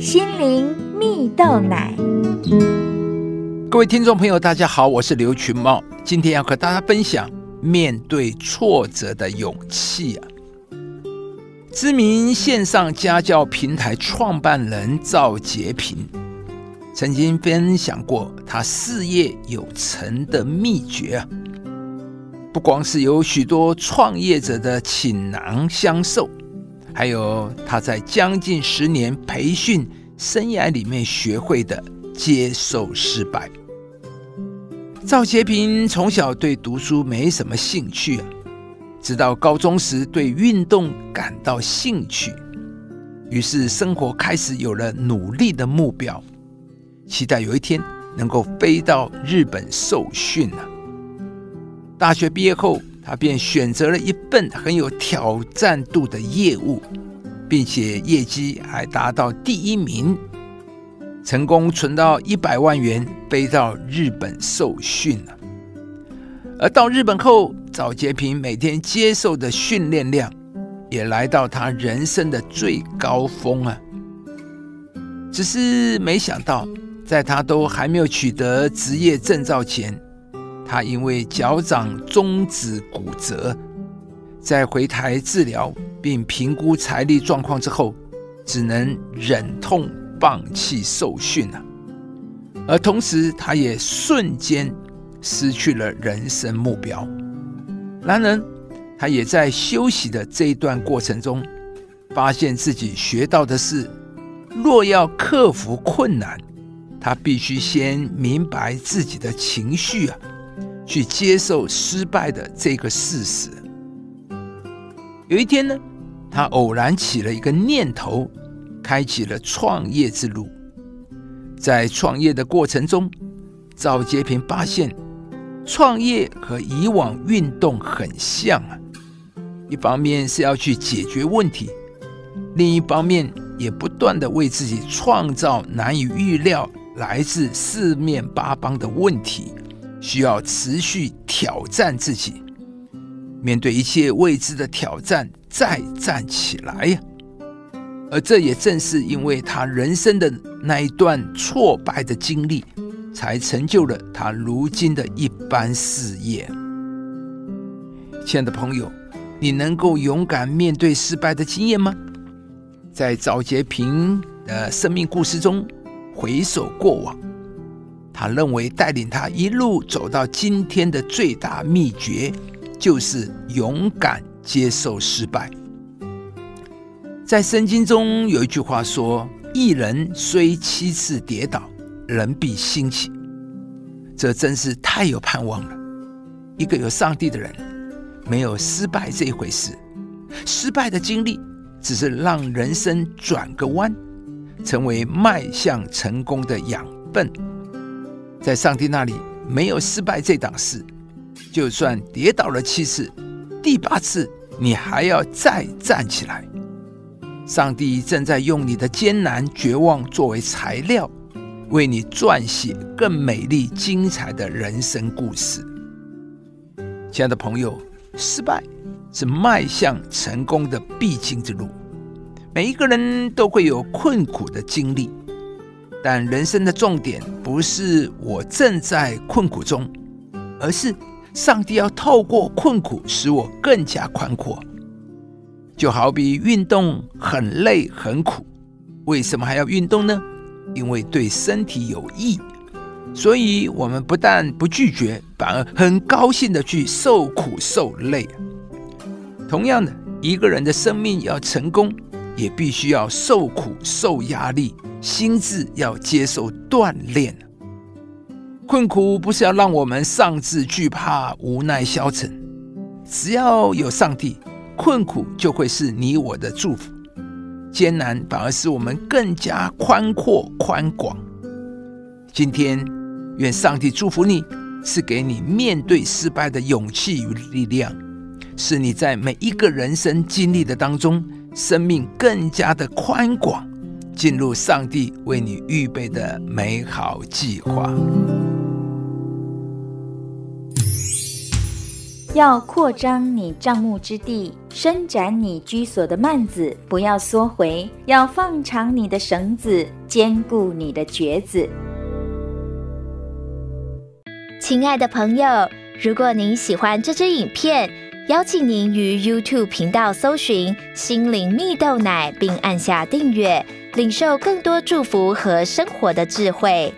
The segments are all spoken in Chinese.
心灵蜜豆奶。各位听众朋友，大家好，我是刘群茂，今天要和大家分享面对挫折的勇气啊。知名线上家教平台创办人赵杰平曾经分享过他事业有成的秘诀啊，不光是有许多创业者的倾囊相授，还有他在将近十年培训生涯里面学会的接受失败。赵杰平从小对读书没什么兴趣啊。直到高中时，对运动感到兴趣，于是生活开始有了努力的目标，期待有一天能够飞到日本受训啊。大学毕业后，他便选择了一份很有挑战度的业务，并且业绩还达到第一名，成功存到一百万元，飞到日本受训了。而到日本后，赵杰平每天接受的训练量也来到他人生的最高峰啊！只是没想到，在他都还没有取得职业证照前，他因为脚掌中指骨折，在回台治疗并评估财力状况之后，只能忍痛放弃受训了。而同时，他也瞬间。失去了人生目标。然而，他也在休息的这一段过程中，发现自己学到的是：若要克服困难，他必须先明白自己的情绪啊，去接受失败的这个事实。有一天呢，他偶然起了一个念头，开启了创业之路。在创业的过程中，赵杰平发现。创业和以往运动很像啊，一方面是要去解决问题，另一方面也不断的为自己创造难以预料、来自四面八方的问题，需要持续挑战自己，面对一切未知的挑战，再站起来呀。而这也正是因为他人生的那一段挫败的经历。才成就了他如今的一般事业。亲爱的朋友，你能够勇敢面对失败的经验吗？在赵杰平的生命故事中，回首过往，他认为带领他一路走到今天的最大秘诀，就是勇敢接受失败。在圣经中有一句话说：“一人虽七次跌倒。”人必兴起，这真是太有盼望了。一个有上帝的人，没有失败这一回事。失败的经历只是让人生转个弯，成为迈向成功的养分。在上帝那里，没有失败这档事。就算跌倒了七次，第八次你还要再站起来。上帝正在用你的艰难、绝望作为材料。为你撰写更美丽、精彩的人生故事，亲爱的朋友，失败是迈向成功的必经之路。每一个人都会有困苦的经历，但人生的重点不是我正在困苦中，而是上帝要透过困苦使我更加宽阔。就好比运动很累很苦，为什么还要运动呢？因为对身体有益，所以我们不但不拒绝，反而很高兴的去受苦受累。同样的，一个人的生命要成功，也必须要受苦受压力，心智要接受锻炼。困苦不是要让我们丧志惧怕、无奈消沉，只要有上帝，困苦就会是你我的祝福。艰难反而使我们更加宽阔宽广。今天，愿上帝祝福你，是给你面对失败的勇气与力量，使你在每一个人生经历的当中，生命更加的宽广，进入上帝为你预备的美好计划。要扩张你帐幕之地，伸展你居所的幔子，不要缩回；要放长你的绳子，坚固你的橛子。亲爱的朋友，如果您喜欢这支影片，邀请您于 YouTube 频道搜寻“心灵蜜豆奶”，并按下订阅，领受更多祝福和生活的智慧。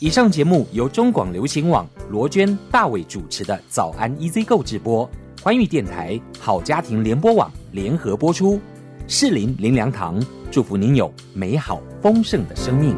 以上节目由中广流行网罗娟、大伟主持的《早安 EZ 购》直播，欢愉电台好家庭联播网联合播出。适林林良堂祝福您有美好丰盛的生命。